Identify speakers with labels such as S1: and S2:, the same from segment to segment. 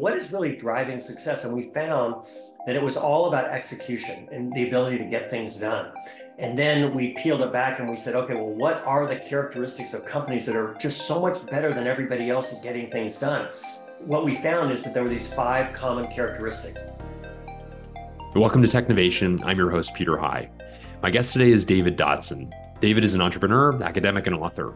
S1: what is really driving success? And we found that it was all about execution and the ability to get things done. And then we peeled it back and we said, okay, well, what are the characteristics of companies that are just so much better than everybody else at getting things done? What we found is that there were these five common characteristics.
S2: Welcome to Technovation. I'm your host, Peter High. My guest today is David Dodson. David is an entrepreneur, academic, and author.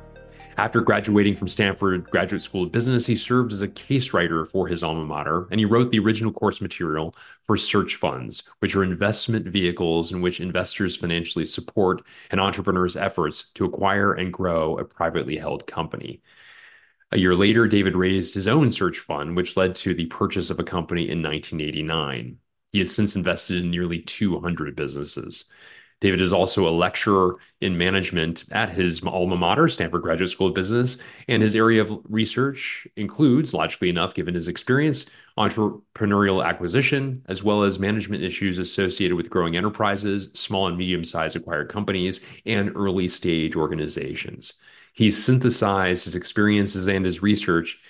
S2: After graduating from Stanford Graduate School of Business, he served as a case writer for his alma mater, and he wrote the original course material for search funds, which are investment vehicles in which investors financially support an entrepreneur's efforts to acquire and grow a privately held company. A year later, David raised his own search fund, which led to the purchase of a company in 1989. He has since invested in nearly 200 businesses. David is also a lecturer in management at his alma mater, Stanford Graduate School of Business, and his area of research includes, logically enough, given his experience, entrepreneurial acquisition, as well as management issues associated with growing enterprises, small and medium sized acquired companies, and early stage organizations. He's synthesized his experiences and his research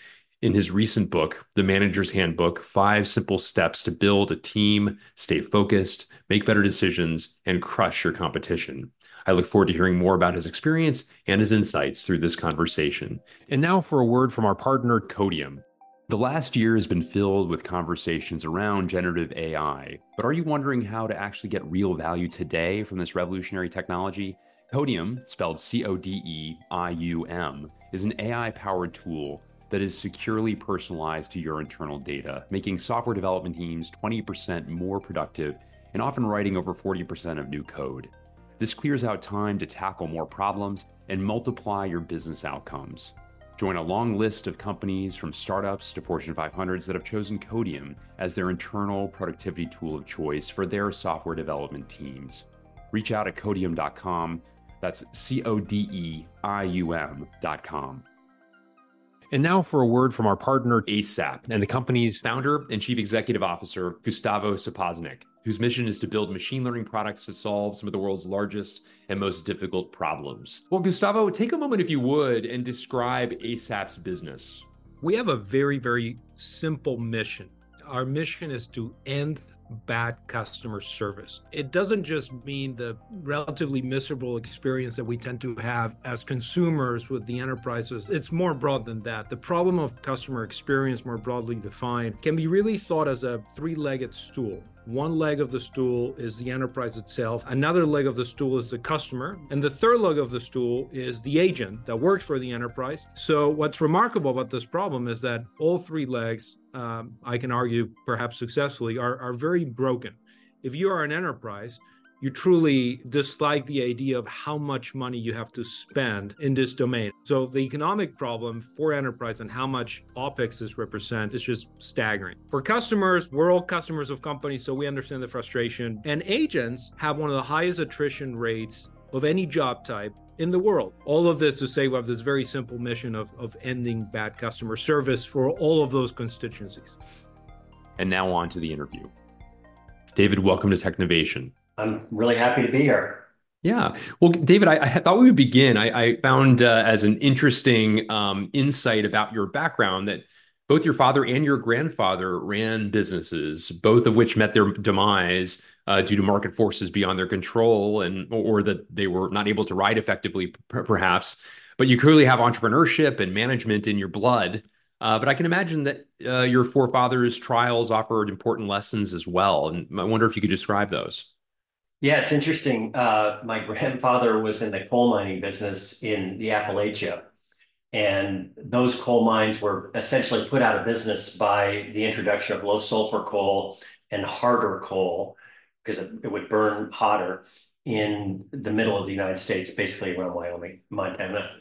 S2: in his recent book, The Manager's Handbook Five Simple Steps to Build a Team, Stay Focused, Make Better Decisions, and Crush Your Competition. I look forward to hearing more about his experience and his insights through this conversation. And now for a word from our partner, Codeium. The last year has been filled with conversations around generative AI, but are you wondering how to actually get real value today from this revolutionary technology? Codeium, spelled C O D E I U M, is an AI powered tool that is securely personalized to your internal data, making software development teams 20% more productive and often writing over 40% of new code. This clears out time to tackle more problems and multiply your business outcomes. Join a long list of companies from startups to Fortune 500s that have chosen Codeium as their internal productivity tool of choice for their software development teams. Reach out at codeium.com. That's C O D E I U M.com. And now for a word from our partner, ASAPP, and the company's founder and chief executive officer, Gustavo Sapoznik, whose mission is to build machine learning products to solve some of the world's largest and most difficult problems. Well, Gustavo, take a moment, if you would, and describe ASAPP's business.
S3: We have a very, very simple mission. Our mission is to end bad customer service. It doesn't just mean the relatively miserable experience that we tend to have as consumers with the enterprises. It's more broad than that. The problem of customer experience, more broadly defined, can be really thought as a three legged stool. One leg of the stool is the enterprise itself. Another leg of the stool is the customer. And the third leg of the stool is the agent that works for the enterprise. So, what's remarkable about this problem is that all three legs, um, I can argue perhaps successfully, are, are very broken. If you are an enterprise, you truly dislike the idea of how much money you have to spend in this domain. So the economic problem for enterprise and how much OPEX is represent is just staggering. For customers, we're all customers of companies, so we understand the frustration. And agents have one of the highest attrition rates of any job type in the world. All of this to say we have this very simple mission of, of ending bad customer service for all of those constituencies.
S2: And now on to the interview. David, welcome to Technovation.
S1: I'm really happy to be here.
S2: Yeah. Well, David, I, I thought we would begin. I, I found uh, as an interesting um, insight about your background that both your father and your grandfather ran businesses, both of which met their demise uh, due to market forces beyond their control, and or that they were not able to ride effectively, perhaps. But you clearly have entrepreneurship and management in your blood. Uh, but I can imagine that uh, your forefathers' trials offered important lessons as well. And I wonder if you could describe those.
S1: Yeah, it's interesting. Uh, my grandfather was in the coal mining business in the Appalachia. And those coal mines were essentially put out of business by the introduction of low sulfur coal and harder coal because it, it would burn hotter in the middle of the United States, basically around Wyoming, Montana.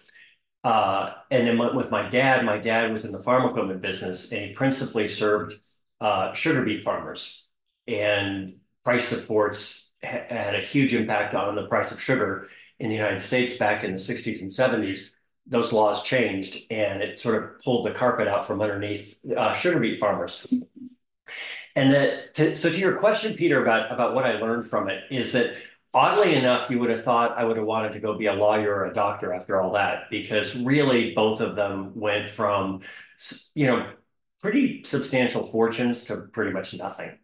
S1: Uh, and then with my dad, my dad was in the farm equipment business and he principally served uh, sugar beet farmers. And price supports had a huge impact on the price of sugar in the United States back in the 60s and 70s. Those laws changed and it sort of pulled the carpet out from underneath uh, sugar beet farmers. And that, to, so to your question, Peter, about, about what I learned from it is that oddly enough, you would have thought I would have wanted to go be a lawyer or a doctor after all that, because really both of them went from, you know, pretty substantial fortunes to pretty much nothing.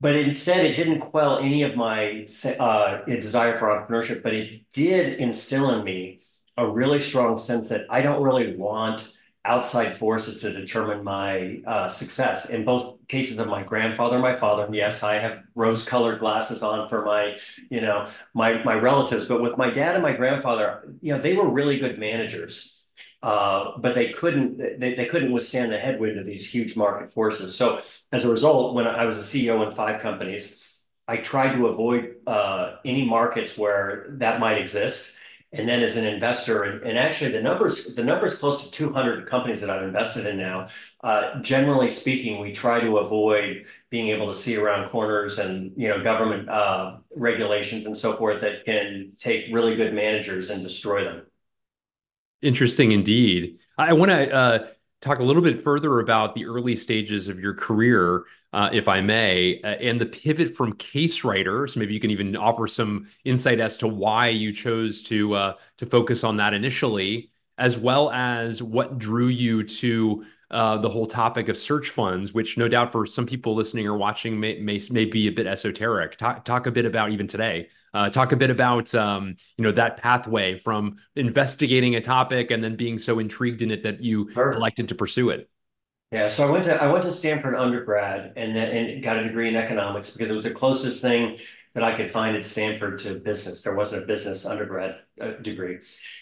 S1: But instead, it didn't quell any of my uh, desire for entrepreneurship, but it did instill in me a really strong sense that I don't really want outside forces to determine my uh, success. In both cases of my grandfather and my father, yes, I have rose-colored glasses on for my, you know, my my relatives. But with my dad and my grandfather, you know, they were really good managers. Uh, but they couldn't they, they couldn't withstand the headwind of these huge market forces. So as a result, when I was a CEO in five companies, I tried to avoid uh, any markets where that might exist and then as an investor, and, and actually the numbers, the numbers close to 200 companies that I've invested in now. Uh, generally speaking, we try to avoid being able to see around corners and you know government uh, regulations and so forth that can take really good managers and destroy them.
S2: Interesting indeed. I want to uh, talk a little bit further about the early stages of your career uh, if I may, uh, and the pivot from case writer. So maybe you can even offer some insight as to why you chose to uh, to focus on that initially, as well as what drew you to uh, the whole topic of search funds, which no doubt for some people listening or watching may may, may be a bit esoteric. Talk talk a bit about even today. Uh, talk a bit about um, you know that pathway from investigating a topic and then being so intrigued in it that you sure. elected to pursue it.
S1: Yeah, so I went to I went to Stanford undergrad and then and got a degree in economics because it was the closest thing that I could find at Stanford to business. There wasn't a business undergrad uh, degree,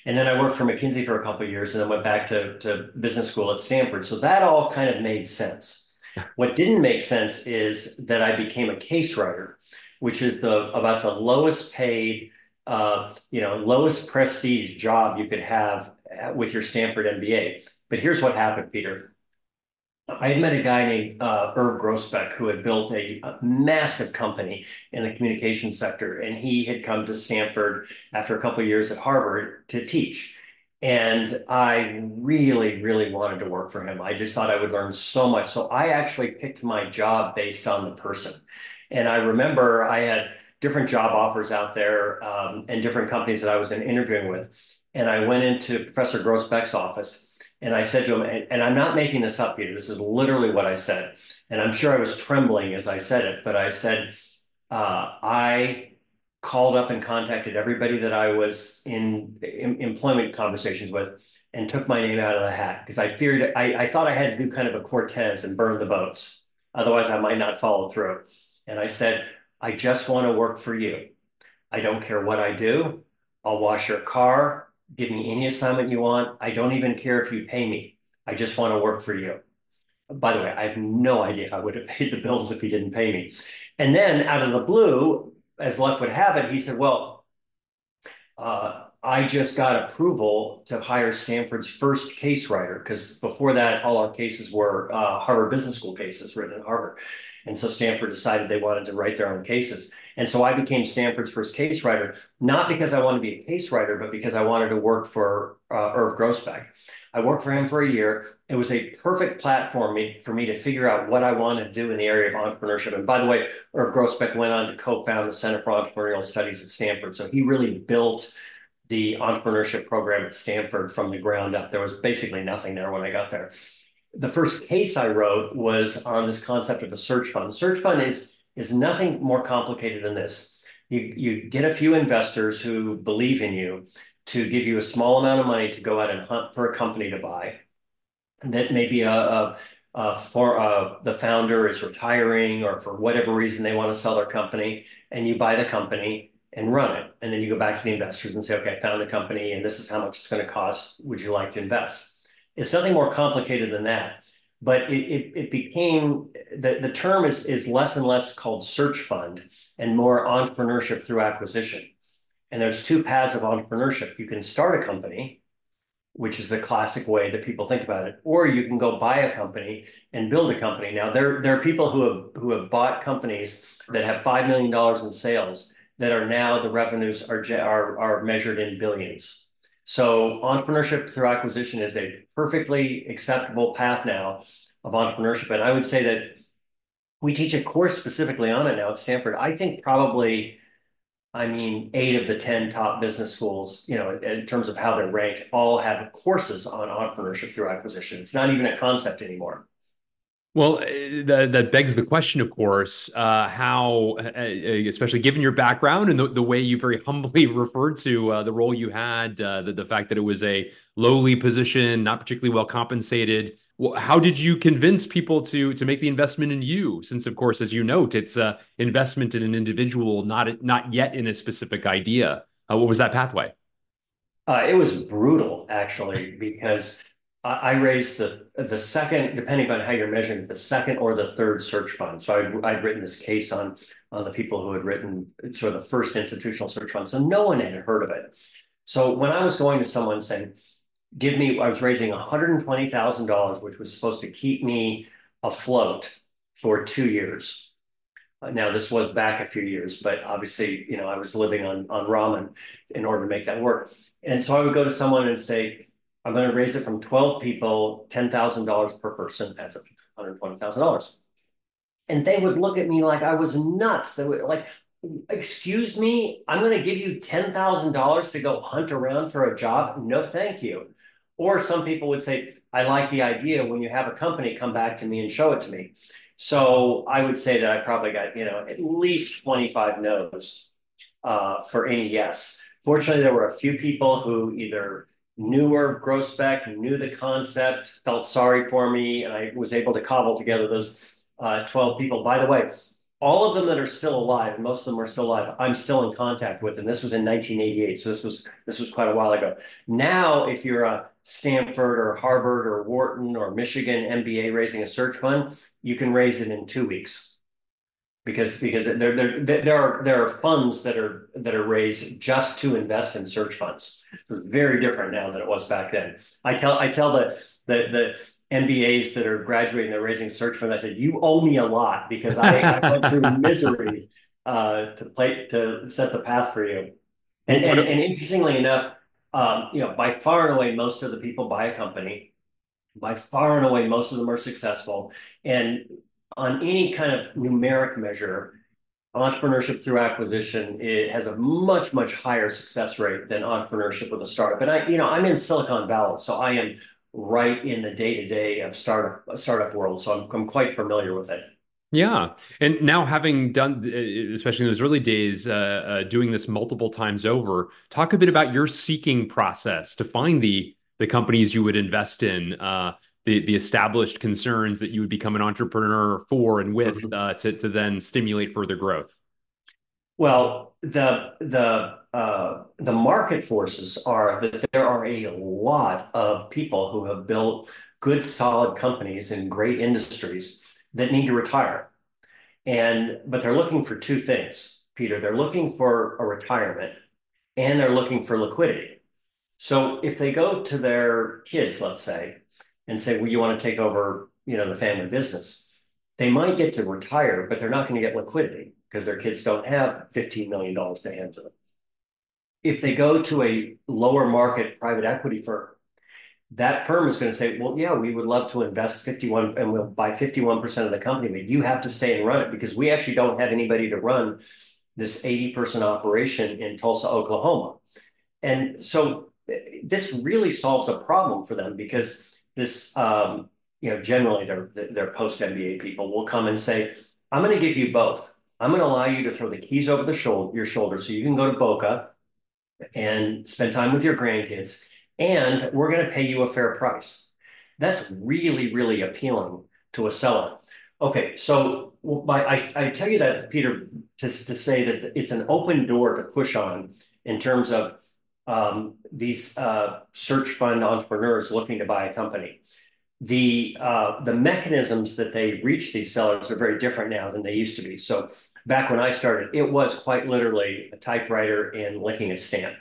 S1: and then I worked for McKinsey for a couple of years, and then went back to to business school at Stanford. So that all kind of made sense. What didn't make sense is that I became a case writer, which is the about the lowest paid, uh, you know, lowest prestige job you could have with your Stanford MBA. But here's what happened, Peter I had met a guy named uh, Irv Grousbeck who had built a, a, massive company in the communication sector, and he had come to Stanford after a couple years at Harvard to teach. And I really, really wanted to work for him. I just thought I would learn so much. So I actually picked my job based on the person. And I remember I had different job offers out there um, and different companies that I was in interviewing with. And I went into Professor Grousbeck's office and I said to him, and, and, I'm not making this up, Peter. This is literally what I said. And I'm sure I was trembling as I said it, but I said, uh, I called up and contacted everybody that I was in, in, employment conversations with and took my name out of the hat because I feared, I, I thought I had to do kind of a Cortez and burn the boats. Otherwise, I might not follow through. And I said, I just want to work for you. I don't care what I do. I'll wash your car give me any assignment you want. I don't even care if you pay me. I just want to work for you. By the way, I have no idea how I would have paid the bills if he didn't pay me. And then out of the blue, as luck would have it, he said, Well, uh, I just got approval to hire Stanford's first case writer because before that, all our cases were uh, Harvard Business School cases written at Harvard. And so Stanford decided they wanted to write their own cases. And so I became Stanford's first case writer, not because I wanted to be a case writer, but because I wanted to work for uh, Irv Grousbeck. I worked for him for a year. It was a perfect platform for me to figure out what I wanted to do in the area of entrepreneurship. And by the way, Irv Grousbeck went on to co-found the Center for Entrepreneurial Studies at Stanford. So he really built the entrepreneurship program at Stanford from the ground up. There was basically nothing there when I got there. The first case I wrote was on this concept of a search fund. Search fund is is nothing more complicated than this. You, you get a few investors who believe in you to give you a small amount of money to go out and hunt for a company to buy. That maybe a, a, a for uh, the founder is retiring or for whatever reason they want to sell their company, and you buy the company and run it, and then you go back to the investors and say, okay, I found a company, and this is how much it's going to cost. Would you like to invest? It's nothing more complicated than that but it, it, it, became the, the term is, is less and less called search fund and more entrepreneurship through acquisition. And there's two paths of entrepreneurship. You can start a company, which is the classic way that people think about it, or you can go buy a company and build a company. Now there, there are people who have who have bought companies that have five million dollars in sales that are now the revenues are, are, are measured in billions. So entrepreneurship through acquisition is a perfectly acceptable path now of entrepreneurship. And I would say that we teach a course specifically on it now at Stanford. I think probably I mean, eight of the 10 top business schools, you know, in terms of how they're ranked, all have courses on entrepreneurship through acquisition. It's not even a concept anymore.
S2: Well, uh, that, that begs the question, of course, uh, how, uh, uh, especially given your background and the, the way you very humbly referred to uh, the role you had, uh, the, the fact that it was a lowly position, not particularly well compensated. How did you convince people to to make the investment in you? Since, of course, as you note, it's a investment in an individual, not not yet in a specific idea. what was that pathway?
S1: it was brutal, actually, because I raised the the second, depending on how you're measuring, the second or the third search fund. So I'd, I'd written this case on on the people who had written sort of the first institutional search fund. So no one had heard of it. So when I was going to someone saying, "Give me," I was raising one hundred and twenty thousand dollars, which was supposed to keep me afloat for two years. Uh, now this was back a few years, but obviously, you know, I was living on on ramen in order to make that work. And so I would go to someone and say I'm going to raise it from 12 people, $10,000 per person, adds up to $120,000. And they would look at me like I was nuts. They would like, excuse me, I'm going to give you $10,000 to go hunt around for a job. No, thank you. Or some people would say, I like the idea when you have a company come back to me and show it to me. So I would say that I probably got, you know, at least 25 no's uh, for any yes. Fortunately, there were a few people who either knew Grousbeck, knew the concept, felt sorry for me, and I was able to cobble together those uh, 12 people. By the way, all of them that are still alive, most of them are still alive, I'm still in contact with, and this was in 1988, so this was this was quite a while ago. Now, if you're a Stanford or Harvard or Wharton or Michigan MBA raising a search fund, you can raise it in two weeks because because there there there are there are funds that are that are raised just to invest in search funds. So it's very different now than it was back then. I tell I tell the the the MBAs that are graduating, they're raising search fund. I said, you owe me a lot because I, I went through misery uh, to play to set the path for you. And and, and interestingly enough, um, you know, by far and away, most of the people buy a company. By far and away, most of them are successful. And on any kind of numeric measure, entrepreneurship through acquisition it has a much much higher success rate than entrepreneurship with a startup. And i you know i'm in silicon valley so i am right in the day-to-day of startup startup world so i'm, I'm quite familiar with it.
S2: Yeah. And now having done especially in those early days uh, uh, doing this multiple times over talk a bit about your seeking process to find the the companies you would invest in. Uh, the the established concerns that you would become an entrepreneur for and with mm-hmm. uh, to to then stimulate further growth?
S1: Well, the the uh, the market forces are that there are a lot of people who have built good, solid companies in great industries that need to retire, and but they're looking for two things, Peter. They're looking for a retirement, and they're looking for liquidity. So if they go to their kids, let's say, and say, well, you want to take over, you know, the family business. They might get to retire, but they're not going to get liquidity because their kids don't have $15 million to hand to them. If they go to a lower market private equity firm, that firm is going to say, well, yeah, we would love to invest 51 and we'll buy 51% of the company, but you have to stay and run it because we actually don't have anybody to run this 80 person operation in Tulsa, Oklahoma. And so this really solves a problem for them because this, um, you know, generally they're, they're post MBA people will come and say, I'm going to give you both. I'm going to allow you to throw the keys over the shoulder, your shoulder so you can go to Boca and spend time with your grandkids, and we're going to pay you a fair price. That's really, really appealing to a seller. Okay, so my, I, I tell you that, Peter, to, to say that it's an open door to push on in terms of um, these uh, search fund entrepreneurs looking to buy a company. The uh, the mechanisms that they reach these sellers are very different now than they used to be. So back when I started, it was quite literally a typewriter and licking a stamp.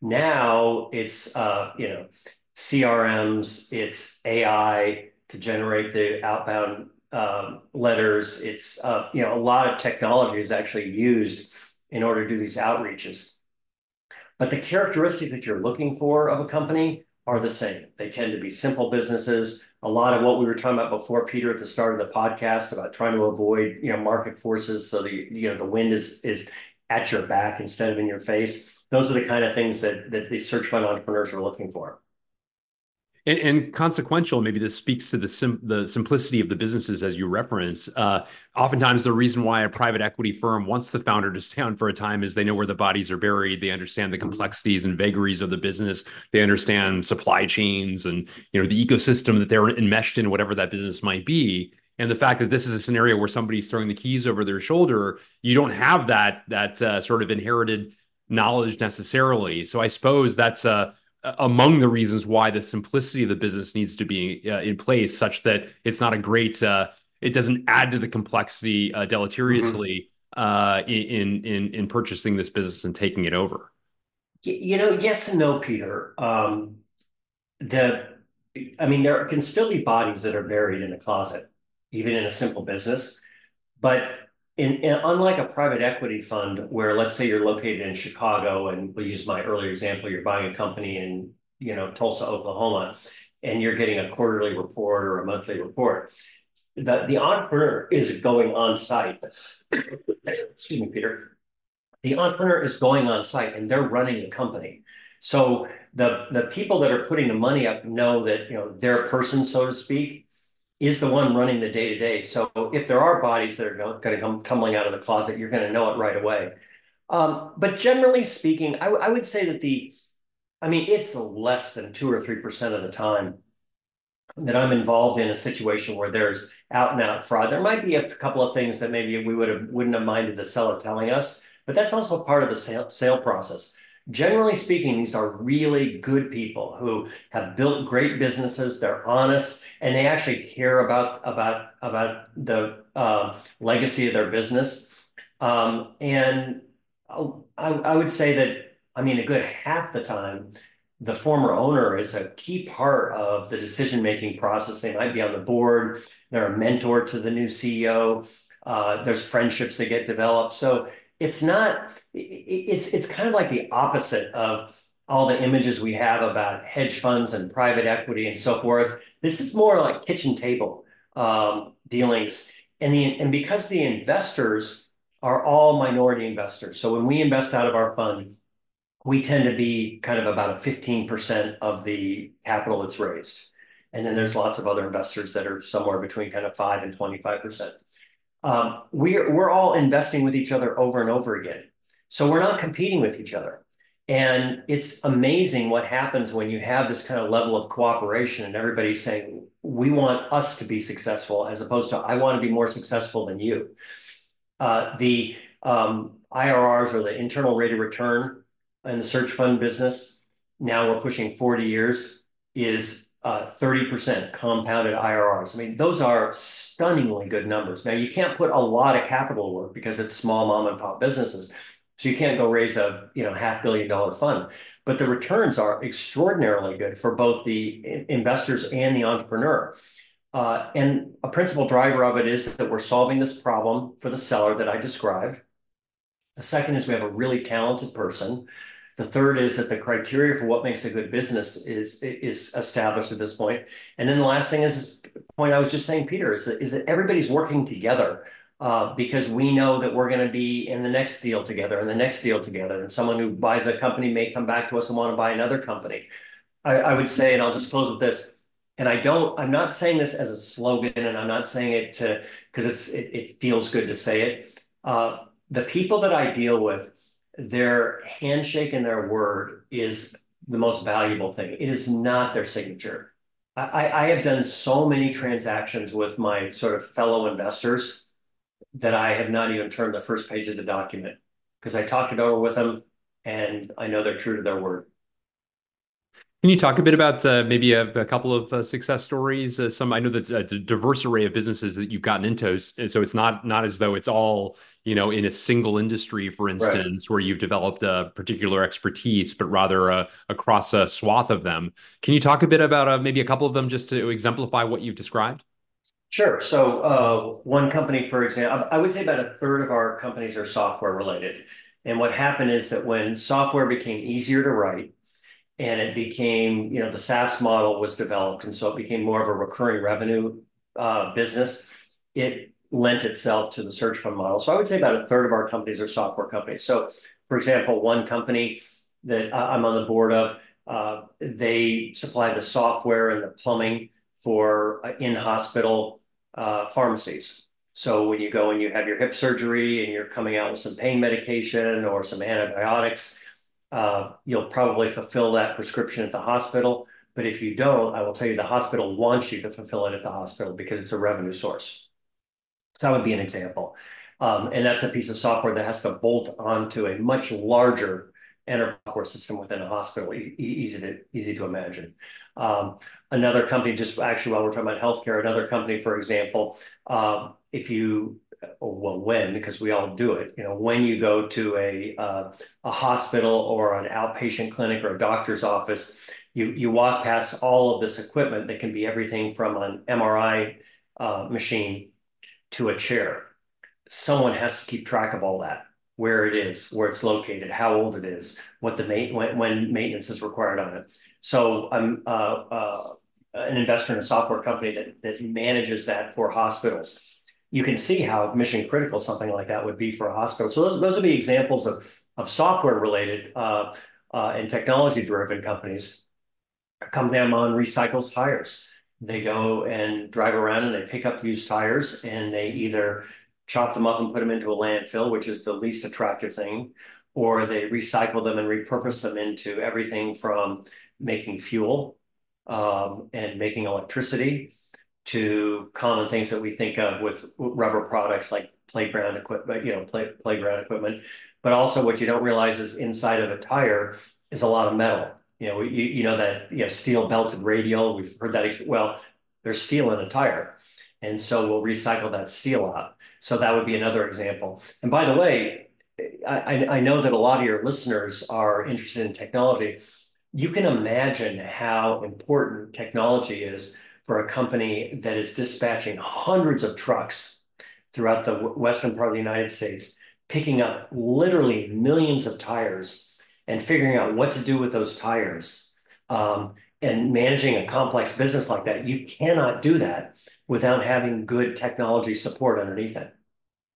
S1: Now it's uh, you know CRMs, it's AI to generate the outbound um, letters. It's uh, you know a lot of technology is actually used in order to do these outreaches. But the characteristics that you're looking for of a company are the same. They tend to be simple businesses. A lot of what we were talking about before, Peter, at the start of the podcast about trying to avoid, you know, market forces. So the, you know, the wind is is at your back instead of in your face. Those are the kind of things that that these search fund entrepreneurs are looking for.
S2: And, and, consequential, maybe this speaks to the sim, the simplicity of the businesses as you reference. Uh, oftentimes, the reason why a private equity firm wants the founder to stay on for a time is they know where the bodies are buried. They understand the mm-hmm. complexities and vagaries of the business. They understand supply chains and you know the ecosystem that they're enmeshed in, whatever that business might be. And the fact that this is a scenario where somebody's throwing the keys over their shoulder, you don't have that that uh, sort of inherited knowledge necessarily. So I suppose that's a among the reasons why the simplicity of the business needs to be uh, in place such that it's not a great uh, it doesn't add to the complexity uh, deleteriously mm-hmm. in in in purchasing this business and taking it over
S1: you know yes and no peter um, the i mean there can still be bodies that are buried in a closet even in a simple business but unlike a private equity fund where let's say you're located in chicago and we'll use my earlier example you're buying a company in you know tulsa oklahoma and you're getting a quarterly report or a monthly report the, the entrepreneur is going on site. Excuse me peter. The entrepreneur is going on site and they're running the company. So the the people that are putting the money up know that you know their person so to speak is the one running the day to day. So if there are bodies that are going to come tumbling out of the closet, you're going to know it right away. Um, but generally speaking, I, I would say that the, I mean, it's less than two or three percent of the time that I'm involved in a situation where there's out and out fraud. There might be a couple of things that maybe we would have wouldn't have minded the seller telling us, but that's also part of the sale, sale process generally speaking, these are really good people who have built great businesses. They're honest and they actually care about about about the uh, legacy of their business. Um, and I, I would say that I mean a good half the time, the former owner is a key part of the decision making process. They might be on the board. They're a mentor to the new CEO. Uh, there's friendships that get developed. So it's not it's it's kind of like the opposite of all the images we have about hedge funds and private equity and so forth. This is more like kitchen table um, dealings, and the and because the investors are all minority investors. So when we invest out of our fund, we tend to be kind of about a fifteen percent of the capital that's raised, and then there's lots of other investors that are somewhere between kind of five and twenty five percent um, we're we're all investing with each other over and over again. So we're not competing with each other. And it's amazing what happens when you have this kind of level of cooperation and everybody's saying, we want us to be successful as opposed to I want to be more successful than you. Uh, the um, IRRs or the internal rate of return in the search fund business, now we're pushing 40 years, is 30% uh, compounded IRRs. I mean, those are stunningly good numbers. Now, you can't put a lot of capital work because it's small mom and pop businesses. So you can't go raise a you know half billion dollar fund, but the returns are extraordinarily good for both the investors and the entrepreneur. Uh, and a principal driver of it is that we're solving this problem for the seller that I described. The second is we have a really talented person the third is that the criteria for what makes a good business is is established at this point. And then the last thing is this point I was just saying, Peter, is that, is that everybody's working together uh, because we know that we're going to be in the next deal together and the next deal together. And someone who buys a company may come back to us and want to buy another company. I, I would say, and I'll just close with this. And I don't, I'm not saying this as a slogan and I'm not saying it to, because it's, it, it, feels good to say it. Uh, the people that I deal with, their handshake and their word is the most valuable thing. It is not their signature. I, I have done so many transactions with my sort of fellow investors that I have not even turned the first page of the document because I talked it over with them and I know they're true to their word.
S2: Can you talk a bit about uh, maybe a, a, couple of uh, success stories? Uh, some I know that a diverse array of businesses that you've gotten into, so it's not not as though it's all you know in a single industry, for instance, right. where you've developed a particular expertise, but rather uh, across a swath of them. Can you talk a bit about uh, maybe a couple of them just to exemplify what you've described?
S1: Sure. So uh, one company, for example, I would say about a third of our companies are software related. And what happened is that when software became easier to write and it became, you know, the SaaS model was developed, and so it became more of a recurring revenue uh, business. It lent itself to the search fund model. So I would say about a third of our companies are software companies. So, for example, one company that I'm on the board of, uh, they supply the software and the plumbing for uh, in-hospital uh, pharmacies. So when you go and you have your hip surgery and you're coming out with some pain medication or some antibiotics, uh, you'll probably fulfill that prescription at the hospital. But if you don't, I will tell you the hospital wants you to fulfill it at the hospital because it's a revenue source. So that would be an example. Um, and that's a piece of software that has to bolt onto a much larger enterprise system within a hospital. Easy to easy to imagine. Um, another company, just actually while we're talking about healthcare, another company, for example, um, if you well, when because we all do it, you know, when you go to a uh, a hospital or an outpatient clinic or a doctor's office, you you walk past all of this equipment that can be everything from an MRI uh, machine to a chair. Someone has to keep track of all that where it is, where it's located, how old it is, what the ma- when, when maintenance is required on it. So I'm uh, uh, an investor in a software company that that manages that for hospitals. You can see how mission critical something like that would be for a hospital. So those, those would be examples of of software related uh, uh and technology driven companies. Company I'm on recycles tires. They go and drive around and they pick up used tires and they either chop them up and put them into a landfill, which is the least attractive thing, or they recycle them and repurpose them into everything from making fuel um, and making electricity to common things that we think of with rubber products like playground equipment, uh, you know, play, playground equipment. But also, what you don't realize is inside of a tire is a lot of metal. You know, you, you know that you know steel belted radial. We've heard that. Well, there's steel in a tire, and so we'll recycle that steel out. So that would be another example. And by the way, I, I know that a lot of your listeners are interested in technology. You can imagine how important technology is for a company that is dispatching hundreds of trucks throughout the western part of the United States, picking up literally millions of tires and figuring out what to do with those tires. Um, and managing a complex business like that, you cannot do that without having good technology support underneath it.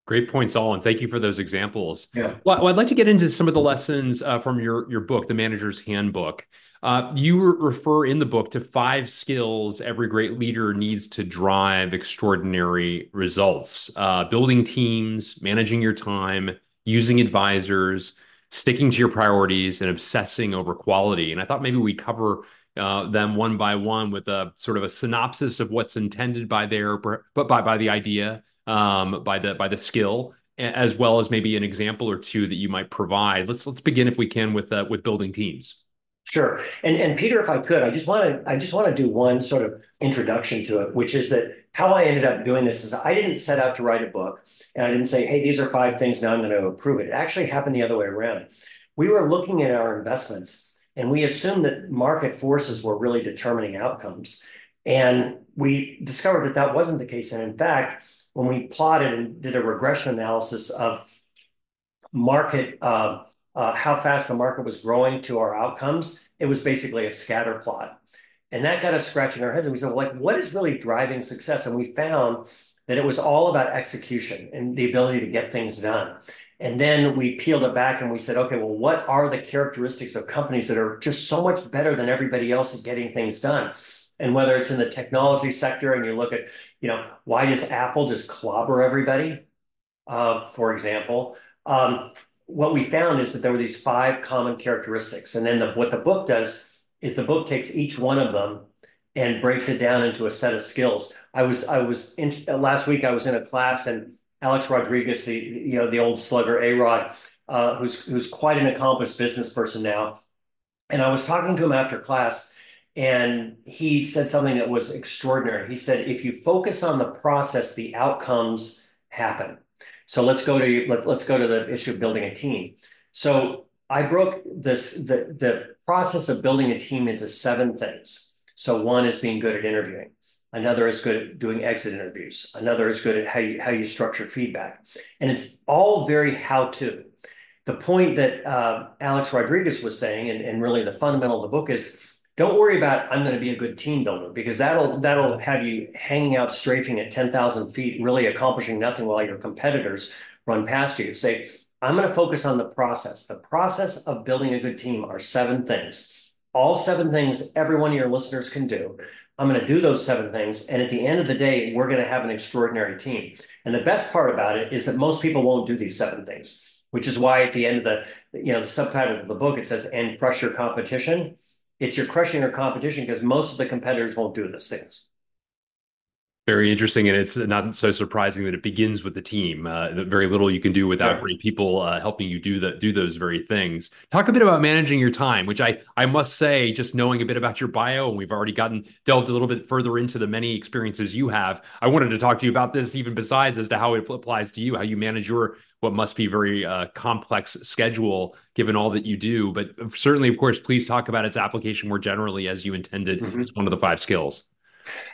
S2: Great points, all, and thank you for those examples.
S1: Yeah.
S2: Well, I'd like to get into some of the lessons uh, from your your book, The Manager's Handbook. Uh, you refer in the book to five skills every great leader needs to drive extraordinary results: uh, building teams, managing your time, using advisors, sticking to your priorities, and obsessing over quality. And I thought maybe we cover uh, them one by one with a sort of a synopsis of what's intended by their, but by by the idea um, by the by the skill as well as maybe an example or two that you might provide. Let's let's begin if we can with uh, with building teams.
S1: Sure. And and Peter, if I could, I just want to I just want to do one sort of introduction to it, which is that how I ended up doing this is I didn't set out to write a book and I didn't say, hey, these are five things, now I'm going to approve it. It actually happened the other way around. We were looking at our investments and we assumed that market forces were really determining outcomes. And we discovered that that wasn't the case. And in fact, when we plotted and did a regression analysis of market, uh, uh, how fast the market was growing to our outcomes, it was basically a scatter plot. And that got us scratching our heads. And we said, well, like, what is really driving success? And we found that it was all about execution and the ability to get things done. And then we peeled it back and we said, okay, well, what are the characteristics of companies that are just so much better than everybody else at getting things done? And whether it's in the technology sector and you look at, you know, why does Apple just clobber everybody, uh, for example? Um, what we found is that there were these five common characteristics. And then the, what the book does is the book takes each one of them and breaks it down into a set of skills. I was I was in, last week I was in a class and Alex Rodriguez, the you know the old slugger A Rod, uh, who's who's quite an accomplished business person now, and I was talking to him after class, and he said something that was extraordinary. He said, if you focus on the process, the outcomes happen. So let's go to let, let's go to the issue of building a team. So I broke this the the process of building a team into seven things. So one is being good at interviewing. Another is good at doing exit interviews. Another is good at how you how you structure feedback. And it's all very how to. The point that uh, Alex Rodriguez was saying, and, and really the fundamental of the book is don't worry about I'm going to be a good team builder because that'll that'll have you hanging out strafing at 10,000 feet, really accomplishing nothing while your competitors run past you. Say, I'm going to focus on the process. The process of building a good team are seven things. All seven things every one of your listeners can do. I'm going to do those seven things. And at the end of the day, we're going to have an extraordinary team. And the best part about it is that most people won't do these seven things, which is why at the end of the, you know, the subtitle of the book, it says, and crush your competition it's you're crushing your competition because most of the competitors won't do those things.
S2: Very interesting, and it's not so surprising that it begins with the team. Uh, very little you can do without yeah. great people uh, helping you do that, do those very things. Talk a bit about managing your time, which I I must say, just knowing a bit about your bio, and we've already gotten delved a little bit further into the many experiences you have. I wanted to talk to you about this, even besides as to how it applies to you, how you manage your what must be very uh, complex schedule given all that you do. But certainly, of course, please talk about its application more generally as you intended. Mm-hmm. It's one of the five skills.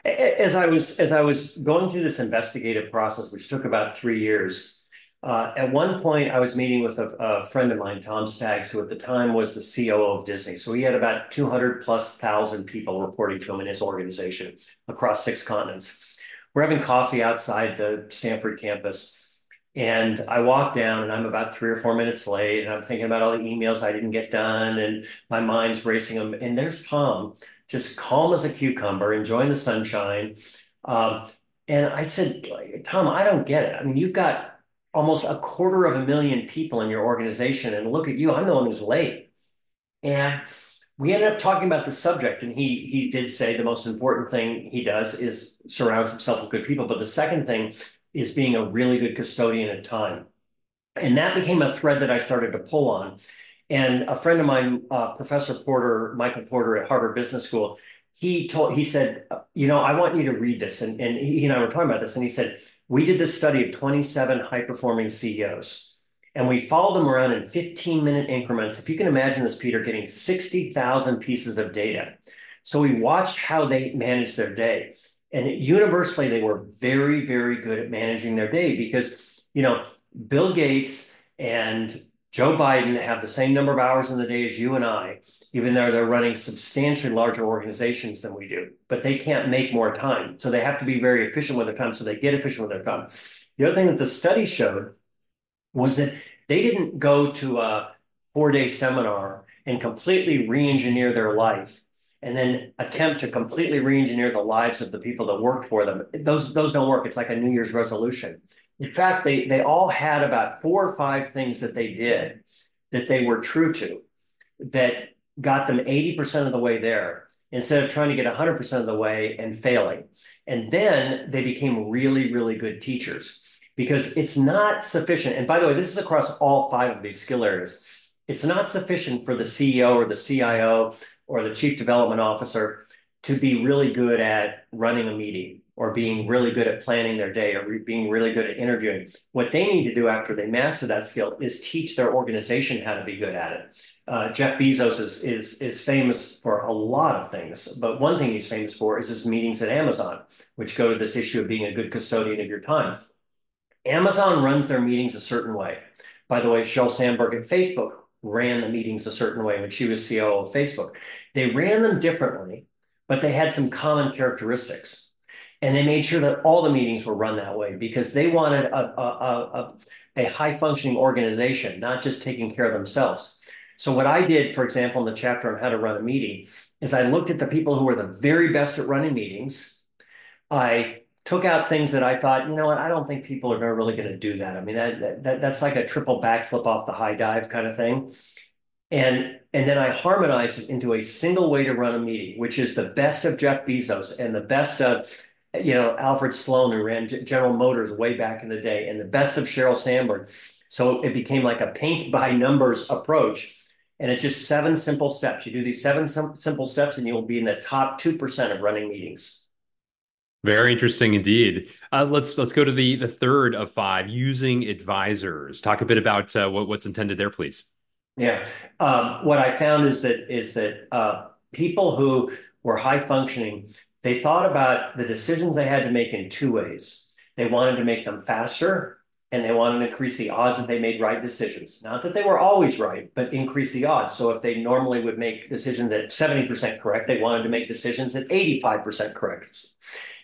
S1: As I was as I was going through this investigative process, which took about three years, uh, at one point I was meeting with a, a, friend of mine, Tom Staggs, who at the time was the COO of Disney. So he had about 200 plus thousand people reporting to him in his organization across six continents. We're having coffee outside the Stanford campus and I walk down and I'm about three or four minutes late and I'm thinking about all the emails I didn't get done and my mind's racing them. And there's Tom, just calm as a cucumber, enjoying the sunshine. Um, and I said, Tom, I don't get it. I mean, you've got almost a quarter of a million people in your organization, and look at you, I'm the one who's late. And we ended up talking about the subject, and he he did say the most important thing he does is surrounds himself with good people. But the second thing is being a really good custodian at time. And that became a thread that I started to pull on. And a friend of mine, uh, Professor Porter, Michael Porter at Harvard Business School, he told he said, you know, I want you to read this. And, and he and I were talking about this, and he said, we did this study of 27 high-performing CEOs. And we followed them around in 15 minute increments. If you can imagine this, Peter, getting 60,000 pieces of data. So we watched how they managed their day and universally they were very very good at managing their day because you know bill gates and joe biden have the same number of hours in the day as you and i even though they're running substantially larger organizations than we do. But they can't make more time. So they have to be very efficient with their time so they get efficient with their time. The other thing that the study showed was that they didn't go to a four day seminar and completely re-engineer their life and then attempt to completely re-engineer the lives of the people that worked for them. Those those don't work. It's like a New Year's resolution. In fact, they they all had about four or five things that they did that they were true to that got them 80% of the way there instead of trying to get 100% of the way and failing. And then they became really, really good teachers because it's not sufficient. And by the way, this is across all five of these skill areas. It's not sufficient for the CEO or the CIO or the chief development officer to be really good at running a meeting or being really good at planning their day or re- being really good at interviewing. What they need to do after they master that skill is teach their organization how to be good at it. Uh, Jeff Bezos is, is, is famous for a lot of things, but one thing he's famous for is his meetings at Amazon, which go to this issue of being a good custodian of your time. Amazon runs their meetings a certain way. By the way, Sheryl Sandberg at Facebook ran the meetings a certain way when she was CEO of Facebook. They ran them differently, but they had some common characteristics. And they made sure that all the meetings were run that way because they wanted a, a, a, a high functioning organization, not just taking care of themselves. So, what I did, for example, in the chapter on how to run a meeting, is I looked at the people who were the very best at running meetings. I took out things that I thought, you know what, I don't think people are really going to do that. I mean, that, that that's like a triple backflip off the high dive kind of thing. And and then I harmonized it into a single way to run a meeting, which is the best of Jeff Bezos and the best of you know Alfred Sloan who ran General Motors way back in the day, and the best of Sheryl Sandberg. So it became like a paint by numbers approach. And it's just seven simple steps. You do these seven sim- simple steps, and you'll be in the top two percent of running meetings.
S2: Very interesting indeed. Uh, let's let's go to the the third of five. Using advisors. Talk a bit about uh, what, what's intended there, please.
S1: Yeah, um, what I found is that is that uh, people who were high functioning, they thought about the decisions they had to make in two ways. They wanted to make them faster, and they wanted to increase the odds that they made right decisions. Not that they were always right, but increase the odds. So if they normally would make decisions at 70% correct, they wanted to make decisions at 85% correct.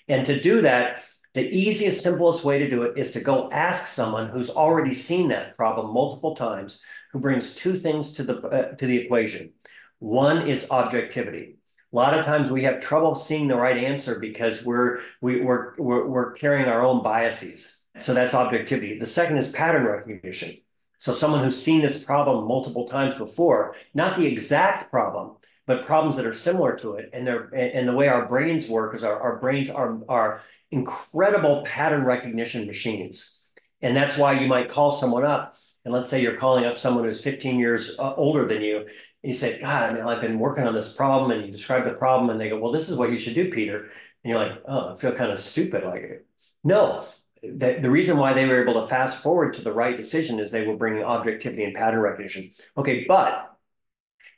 S1: And to do that, the easiest, simplest way to do it is to go ask someone who's already seen that problem multiple times, who brings two things to the uh, to the equation. One is objectivity. A lot of times we have trouble seeing the right answer because we're we, we're, we're we're carrying our own biases so that's objectivity. The second is pattern recognition. So someone who's seen this problem multiple times before, not the exact problem, but problems that are similar to it. And they're and the way our brains work is our, our brains are are incredible pattern recognition machines. And that's why you might call someone up. And let's say you're calling up someone who's 15 years uh, older than you. And you say, God, I mean, I've been working on this problem. And you describe the problem. And they go, Well, this is what you should do, Peter. And you're like, Oh, I feel kind of stupid. Like, no, the, the reason why they were able to fast forward to the right decision is they were bringing objectivity and pattern recognition. Okay, but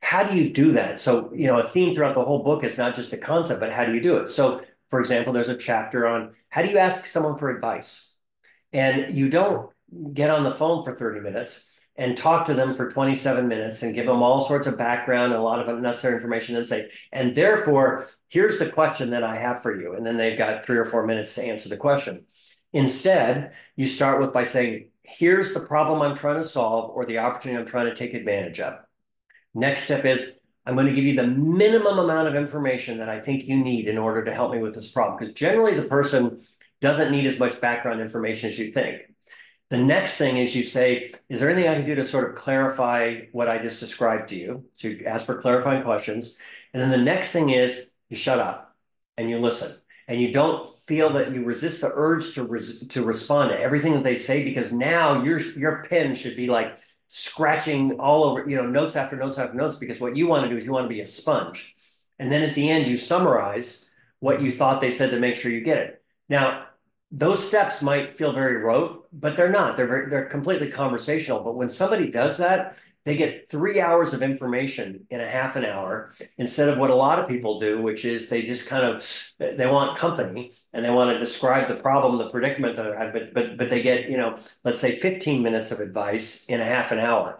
S1: how do you do that? So, you know, a theme throughout the whole book is not just the concept, but how do you do it? So, for example, there's a chapter on how do you ask someone for advice? And you don't get on the phone for 30 minutes and talk to them for 27 minutes and give them all sorts of background and a lot of unnecessary information and say, and therefore, here's the question that I have for you. And then they've got three or four minutes to answer the question. Instead, you start with by saying, here's the problem I'm trying to solve or the opportunity I'm trying to take advantage of. Next step is, I'm going to give you the minimum amount of information that I think you need in order to help me with this problem. Because generally, the person doesn't need as much background information as you think. The next thing is you say, is there anything I can do to sort of clarify what I just described to you? So you ask for clarifying questions. And then the next thing is you shut up and you listen and you don't feel that you resist the urge to res- to respond to everything that they say because now your your pen should be like scratching all over you know notes after notes after notes because what you want to do is you want to be a sponge. And then at the end you summarize what you thought they said to make sure you get it. Now those steps might feel very rote but they're not. They're very, they're completely conversational. But when somebody does that they get three hours of information in a half an hour instead of what a lot of people do, which is they just kind of they want company and they want to describe the problem, the predicament that they're but but but they get you know let's say 15 minutes of advice in a half an hour.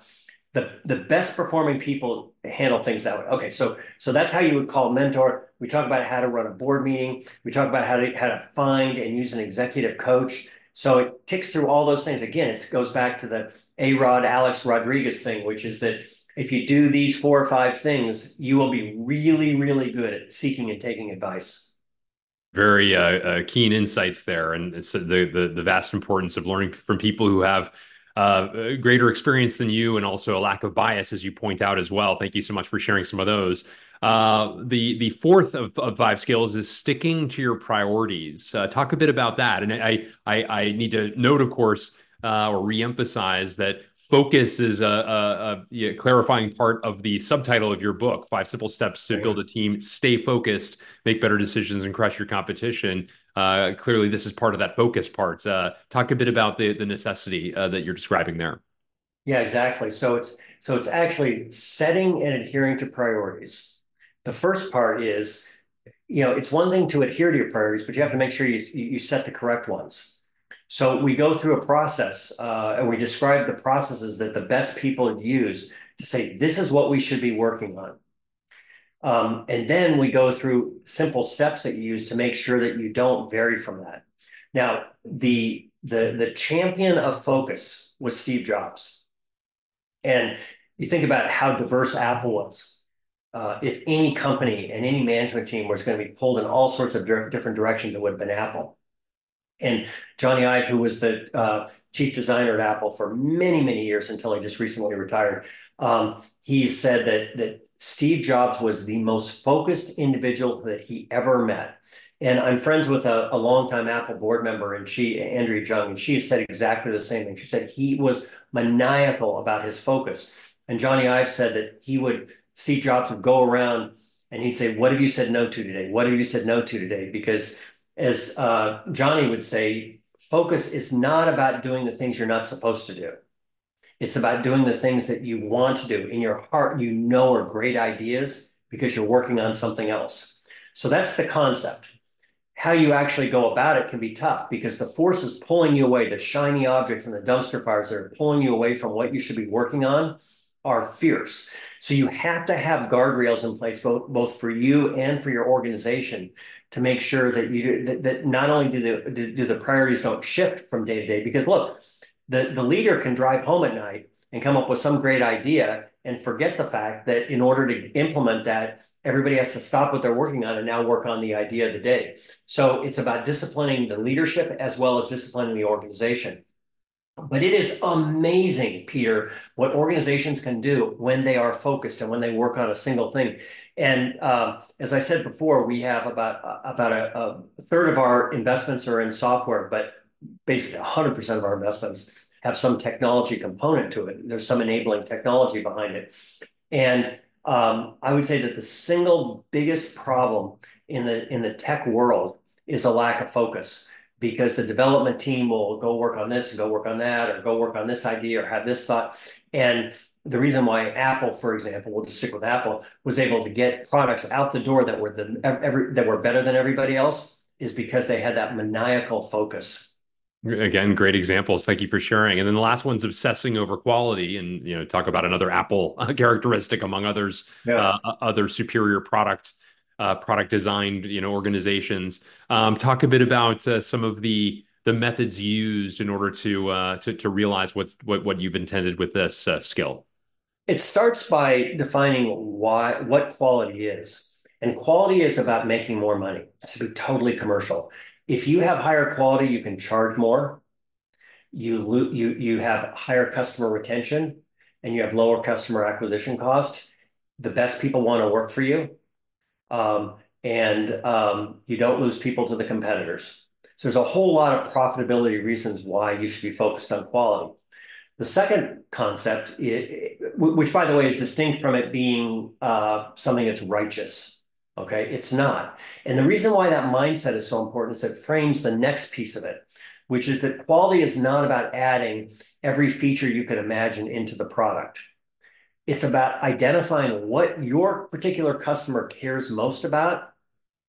S1: The, the best performing people handle things that way. Okay, so so that's how you would call mentor. We talk about how to run a board meeting. We talk about how to how to find and use an executive coach. So it ticks through all those things. Again, it goes back to the A Rod Alex Rodriguez thing, which is that if you do these four or five things, you will be really, really good at seeking and taking advice.
S2: Very uh, uh, keen insights there, and so the, the the vast importance of learning from people who have uh, greater experience than you, and also a lack of bias, as you point out as well. Thank you so much for sharing some of those. Uh, the the fourth of, of five skills is sticking to your priorities. Uh, talk a bit about that. And I I, I need to note, of course, uh, or reemphasize that focus is a, a, a, clarifying part of the subtitle of your book five simple steps to build a team. Stay focused make better decisions and crush your competition. Uh, clearly this is part of that focus part. Uh, talk a bit about the, the necessity uh, that you're describing there.
S1: Yeah exactly. So it's so it's actually setting and adhering to priorities the first part is, you know, it's one thing to adhere to your priorities, but you have to make sure you, you set the correct ones. So we go through a process uh, and we describe the processes that the best people use to say, this is what we should be working on. Um, and then we go through simple steps that you use to make sure that you don't vary from that. Now, the the the champion of focus was Steve Jobs. And you think about how diverse Apple was uh, if any company and any management team was going to be pulled in all sorts of different directions, it would have been Apple. And Jony Ive, who was the uh, chief designer at Apple for many, many years until he just recently retired, um, he said that that Steve Jobs was the most focused individual that he ever met. And I'm friends with a, a longtime Apple board member, and she, Andrea Jung, and she has said exactly the same thing. She said he was maniacal about his focus. And Jony Ive said that he would Steve Jobs would go around and he'd say, What have you said no to today? What have you said no to today? Because as uh, Jony would say, focus is not about doing the things you're not supposed to do. It's about doing the things that you want to do in your heart, you know are great ideas because you're working on something else. So that's the concept. how you actually go about it can be tough because the force is pulling you away. The shiny objects and the dumpster fires that are pulling you away from what you should be working on are fierce. So you have to have guardrails in place, both, both for you and for your organization, to make sure that you that, that not only do the do the priorities don't shift from day to day. Because look, the the leader can drive home at night and come up with some great idea and forget the fact that in order to implement that, everybody has to stop what they're working on and now work on the idea of the day. So it's about disciplining the leadership as well as disciplining the organization. But it is amazing, Peter, what organizations can do when they are focused and when they work on a single thing. And um, as I said before, we have about about a, a, third of our investments are in software, but basically 100% of our investments have some technology component to it. There's some enabling technology behind it. And um, I would say that the single biggest problem in the in the tech world is a lack of focus because the development team will go work on this and go work on that or go work on this idea or have this thought. And the reason why Apple, for example, we'll just stick with Apple, was able to get products out the door that were the every that were better than everybody else is because they had that maniacal focus.
S2: Again, great examples. Thank you for sharing. And then the last one's obsessing over quality, and you know, talk about another Apple characteristic among others, yeah. uh, other superior product product design, you know organizations. Um, talk a bit about uh, some of the the methods used in order to uh, to, to realize what, what what you've intended with this uh, skill.
S1: It starts by defining why what quality is, and quality is about making more money. to be totally commercial. If you have higher quality, you can charge more. You you you have higher customer retention, and you have lower customer acquisition cost. The best people want to work for you and um, you don't lose people to the competitors. So there's a whole lot of profitability reasons why you should be focused on quality. The second concept, which by the way is distinct from it being uh, something that's righteous, okay? It's not. And the reason why that mindset is so important is it frames the next piece of it, which is that quality is not about adding every feature you could imagine into the product. It's about identifying what your particular customer cares most about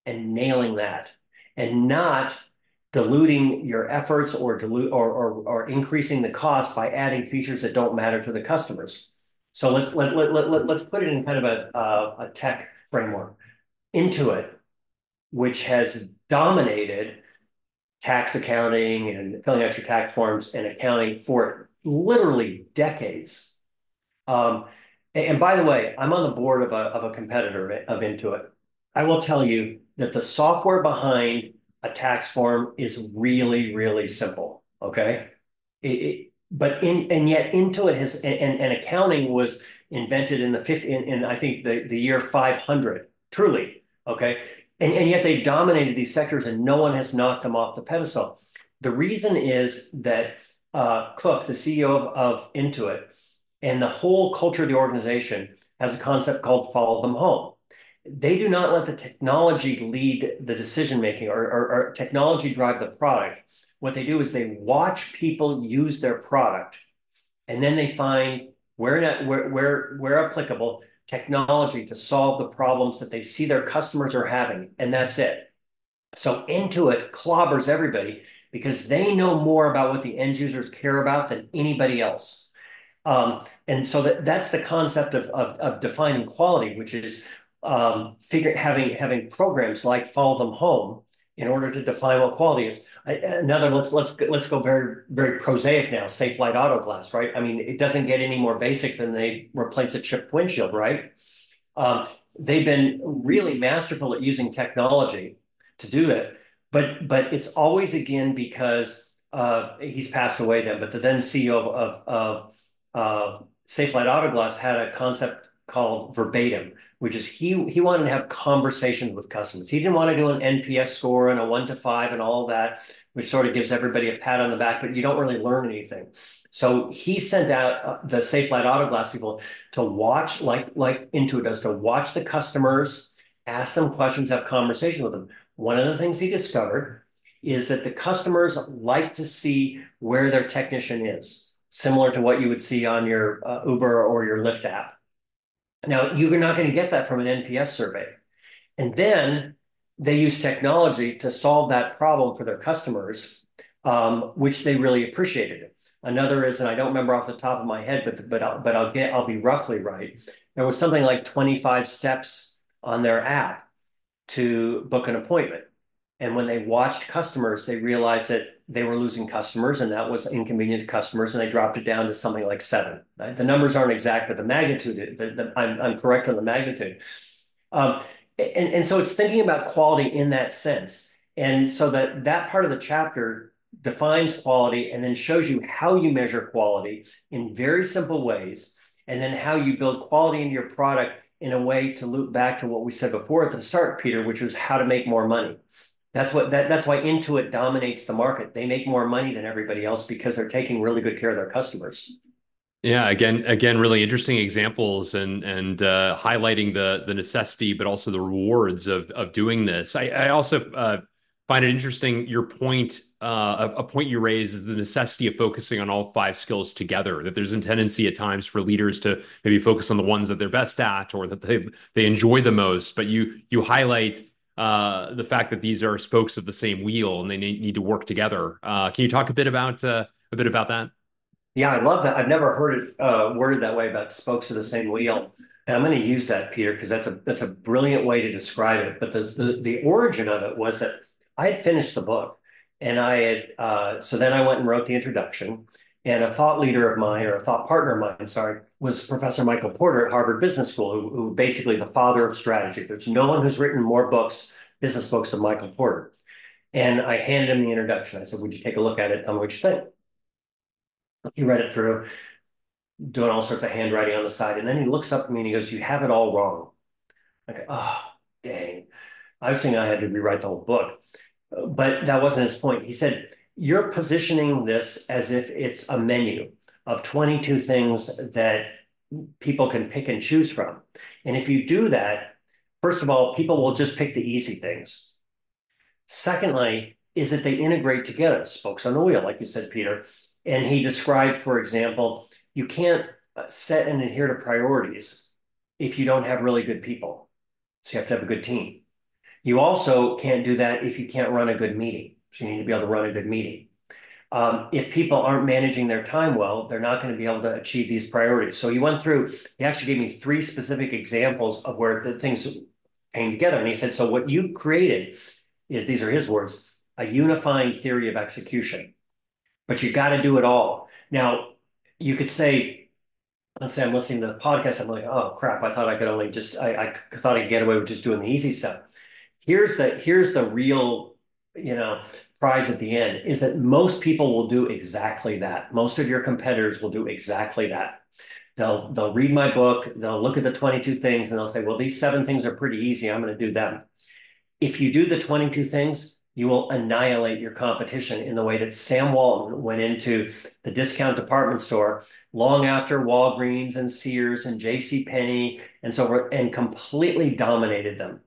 S1: and nailing that and not diluting your efforts or dilute or, or, or increasing the cost by adding features that don't matter to the customers. So let's let, let, let, let, let's put it in kind of a, uh, a tech framework. Intuit, which has dominated tax accounting and filling out your tax forms and accounting for literally decades. Um, and by the way, I'm on the board of a, of a competitor of Intuit. I will tell you that the software behind a tax form is really, really simple. Okay. It, it, but in and yet Intuit has and, and accounting was invented in the fifth in, in I think the, the year 500, truly. Okay. And, and yet they've dominated these sectors and no one has knocked them off the pedestal. The reason is that uh, Cook, the CEO of, of Intuit, and the whole culture of the organization has a concept called follow them home. They do not let the technology lead the decision making or, or, or technology drive the product. What they do is they watch people use their product and then they find where, not, where, where, where applicable technology to solve the problems that they see their customers are having. And that's it. So Intuit clobbers everybody because they know more about what the end users care about than anybody else. Um, and so that, that's the concept of, of, of defining quality, which is um, figure, having, having programs like Follow Them Home in order to define what quality is. Another, let's let's let's go very very prosaic now. Safelite auto glass, right? I mean, it doesn't get any more basic than they replace a chipped windshield, right? Um, they've been really masterful at using technology to do it, but but it's always again because uh, he's passed away then. But the then CEO of, of, of uh, Safelite Autoglass had a concept called verbatim, which is he he wanted to have conversations with customers. He didn't want to do an NPS score and a one to five and all that, which sort of gives everybody a pat on the back, but you don't really learn anything. So he sent out uh, the Safelite Autoglass people to watch, like like Intuit does, to watch the customers, ask them questions, have conversation with them. One of the things he discovered is that the customers like to see where their technician is similar to what you would see on your uh, Uber or your Lyft app. Now, you're not going to get that from an NPS survey. And then they use technology to solve that problem for their customers, um, which they really appreciated. Another is, and I don't remember off the top of my head, but but I'll, but I'll get I'll be roughly right. There was something like 25 steps on their app to book an appointment. And when they watched customers, they realized that they were losing customers and that was inconvenient to customers and they dropped it down to something like seven. The numbers aren't exact, but the magnitude, the, the, I'm, I'm correct on the magnitude. Um, and, and so it's thinking about quality in that sense. And so that that part of the chapter defines quality and then shows you how you measure quality in very simple ways, and then how you build quality into your product in a way to loop back to what we said before at the start, Peter, which was how to make more money. That's what that, that's why Intuit dominates the market. They make more money than everybody else because they're taking really good care of their customers.
S2: Yeah, again, again, really interesting examples and and uh, highlighting the the necessity, but also the rewards of of doing this. I, I also uh, find it interesting your point uh, a, a, point you raise is the necessity of focusing on all five skills together that there's a tendency at times for leaders to maybe focus on the ones that they're best at or that they they enjoy the most but you you highlight uh, the fact that these are spokes of the same wheel and they need, to work together uh, can you talk a bit about uh, a bit about that
S1: yeah i love that i've never heard it uh, worded that way about spokes of the same wheel and I'm going to use that, Peter, because that's a that's a brilliant way to describe it. But the, the the origin of it was that I had finished the book, and I had uh, so then I went and wrote the introduction. And a thought leader of mine, or a thought partner of mine, sorry, was Professor Michael Porter at Harvard Business School, who, who basically the father of strategy. There's no one who's written more books, business books, than Michael Porter. And I handed him the introduction. I said, "Would you take a look at it? Tell me what you think." He read it through, doing all sorts of handwriting on the side, and then he looks up at me and he goes, "You have it all wrong." Go, "Oh, dang." I was thinking I had to rewrite the whole book but that wasn't his point. He said, You're positioning this as if it's a menu of 22 things that people can pick and choose from. And if you do that, first of all, people will just pick the easy things. Secondly, is that they integrate together, spokes on the wheel, like you said, Peter. And he described, for example, you can't uh, set and adhere to priorities if you don't have really good people. So you have to have a good team. You also can't do that if you can't run a good meeting. So you need to be able to run a good meeting. Um, if people aren't managing their time well, they're not going to be able to achieve these priorities. So he went through, he actually gave me three specific examples of where the things came together. And he said, So what you've created is, these are his words, a unifying theory of execution. But you got to do it all. Now, you could say, let's say I'm listening to the podcast, I'm like, oh crap, I thought I could only just, I, I thought I could get away with just doing the easy stuff here's the here's the real you know prize at the end is that most people will do exactly that most of your competitors will do exactly that they'll they'll read my book they'll look at the 22 things and they'll say well these seven things are pretty easy i'm going to do them if you do the 22 things you will annihilate your competition in the way that Sam Walton went into the discount department store long after Walgreens and Sears and J.C. Penney and so forth and completely dominated them.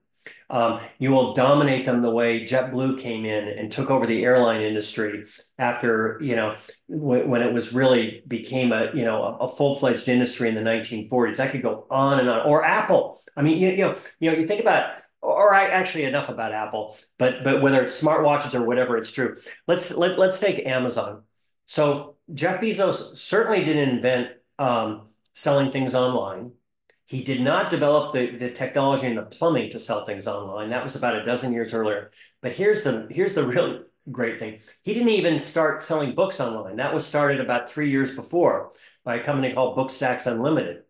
S1: Um, you will dominate them the way JetBlue came in and took over the airline industry after, you know, when it was really became a, you know, a, a full-fledged industry in the 1940s. I could go on and on. Or Apple. I mean, you, you know, you know, you think about or I actually enough about Apple, but but whether it's smartwatches or whatever, it's true. Let's let, let's take Amazon. So Jeff Bezos certainly didn't invent um, selling things online. He did not develop the, the technology and the plumbing to sell things online. That was about a dozen years earlier. But here's the here's the real great thing. He didn't even start selling books online. That was started about three years before by a company called Bookstacks Unlimited.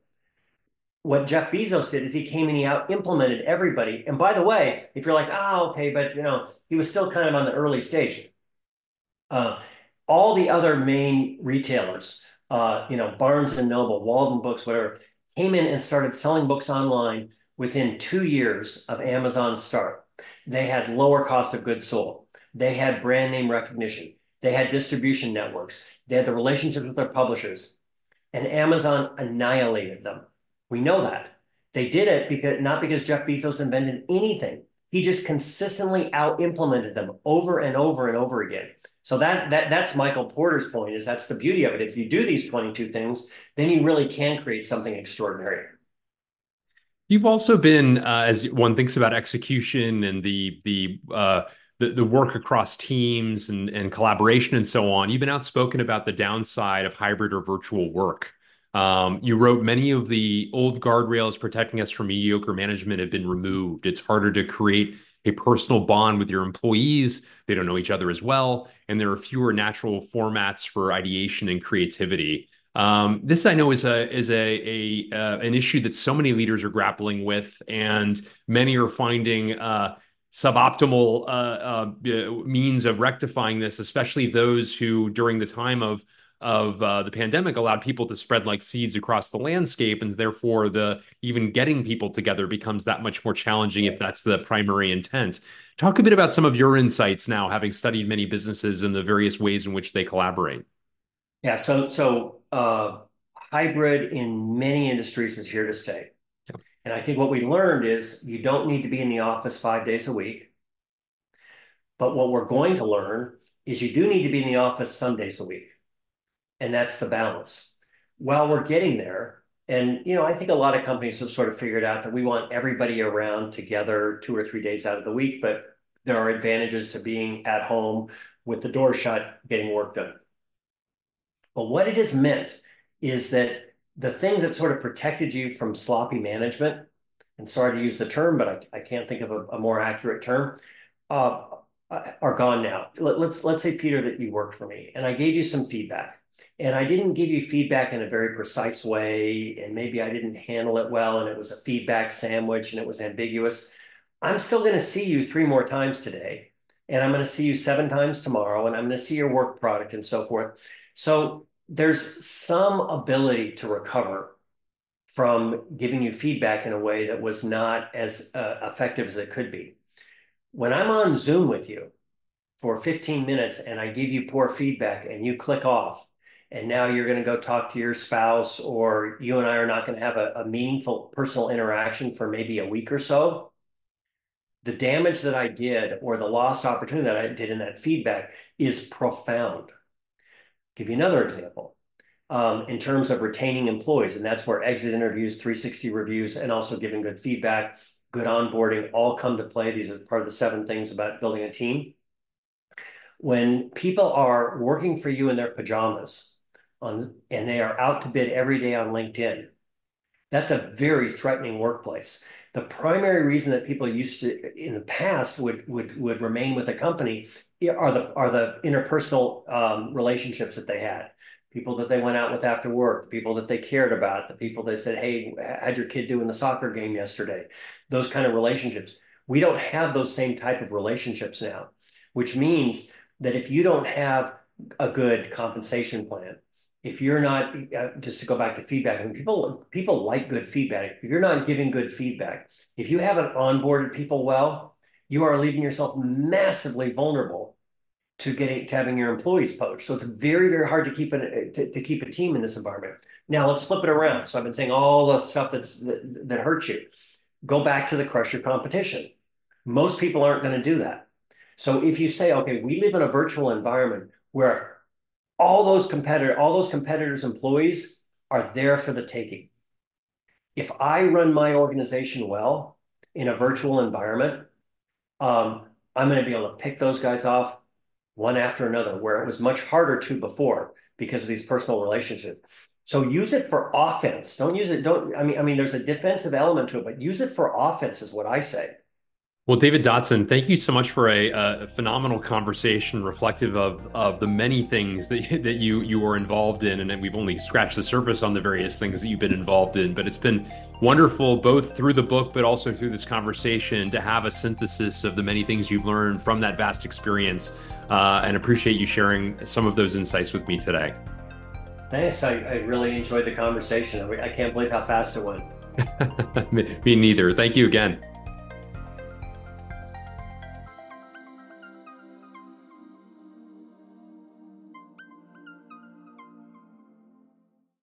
S1: What Jeff Bezos did is he came and he out implemented everybody. And by the way, if you're like, oh, okay, but you know, he was still kind of on the early stage. Uh, all the other main retailers, uh, you know, Barnes and Noble, Waldenbooks, whatever, came in and started selling books online within two years of Amazon's start. They had lower cost of goods sold. They had brand name recognition. They had distribution networks. They had the relationships with their publishers. And Amazon annihilated them. We know that. They did it because not because Jeff Bezos invented anything. He just consistently out implemented them over and over and over again. So that that that's Michael Porter's point is that's the beauty of it. If you do these 22 things, then you really can create something extraordinary.
S2: You've also been, uh, as one thinks about execution and the the uh, the, the work across teams and, and collaboration and so on. You've been outspoken about the downside of hybrid or virtual work. Um, you wrote many of the old guardrails protecting us from mediocre management have been removed. It's harder to create a personal bond with your employees. They don't know each other as well, and there are fewer natural formats for ideation and creativity. Um, this I know is a is a, a uh, an issue that so many leaders are grappling with, and many are finding uh, suboptimal uh, uh, means of rectifying this, especially those who, during the time of of uh, the pandemic, allowed people to spread like seeds across the landscape, and therefore the even getting people together becomes that much more challenging if that's the primary intent. Talk a bit about some of your insights now, having studied many businesses and the various ways in which they collaborate.
S1: Yeah, so so uh, hybrid in many industries is here to stay. Yep. And I think what we learned is you don't need to be in the office five days a week. But what we're going to learn is you do need to be in the office some days a week. And that's the balance. While we're getting there, and you know, I think a lot of companies have sort of figured out that we want everybody around together two or three days out of the week, but there are advantages to being at home with the door shut, getting work done. But what it has meant is that the things that sort of protected you from sloppy management, and sorry to use the term, but I, I can't think of a, a more accurate term, uh, are gone now. Let, let's let's say Peter that you worked for me, and I gave you some feedback, and I didn't give you feedback in a very precise way, and maybe I didn't handle it well, and it was a feedback sandwich, and it was ambiguous. I'm still going to see you three more times today, and I'm going to see you seven times tomorrow, and I'm going to see your work product and so forth. So there's some ability to recover from giving you feedback in a way that was not as uh, effective as it could be. When I'm on Zoom with you for 15 minutes and I give you poor feedback and you click off, and now you're going to go talk to your spouse, or you and I are not going to have a, a meaningful personal interaction for maybe a week or so, the damage that I did or the lost opportunity that I did in that feedback is profound give you another example. Um, in terms of retaining employees, and that's where exit interviews, 360 reviews, and also giving good feedback, good onboarding all come to play. These are part of the seven things about building a team. When people are working for you in their pajamas on, and they are out to bid every day on LinkedIn, that's a very threatening workplace. The primary reason that people used to in the past would would would remain with a company are the are the interpersonal um, relationships that they had people that they went out with after work, the people that they cared about, the people that said, "Hey, how'd your kid do in the soccer game yesterday?" Those kind of relationships. We don't have those same type of relationships now, which means that if you don't have a good compensation plan, if you're not uh, just to go back to feedback, I mean, people people like good feedback. If you're not giving good feedback, if you haven't onboarded people well, you are leaving yourself massively vulnerable to getting to having your employees poached. So it's very, very hard to keep an to, to keep a team in this environment. Now let's flip it around. So I've been saying all the stuff that's that, that hurts you. Go back to the crush your competition. Most people aren't going to do that. So if you say, okay, we live in a virtual environment where all those competitor, all those competitors' employees are there for the taking. If I run my organization well in a virtual environment, um, I'm going to be able to pick those guys off one after another, where it was much harder to before because of these personal relationships. So use it for offense. Don't use it. Don't. I mean, I mean, there's a defensive element to it, but use it for offense is what I say.
S2: Well, David Dodson, thank you so much for a, a, phenomenal conversation, reflective of of the many things that that you you were involved in, and we've only scratched the surface on the various things that you've been involved in. But it's been wonderful, both through the book, but also through this conversation, to have a synthesis of the many things you've learned from that vast experience, uh, and appreciate you sharing some of those insights with me today.
S1: Thanks. I, I really enjoyed the conversation. I can't believe how fast it went.
S2: me neither. Thank you again.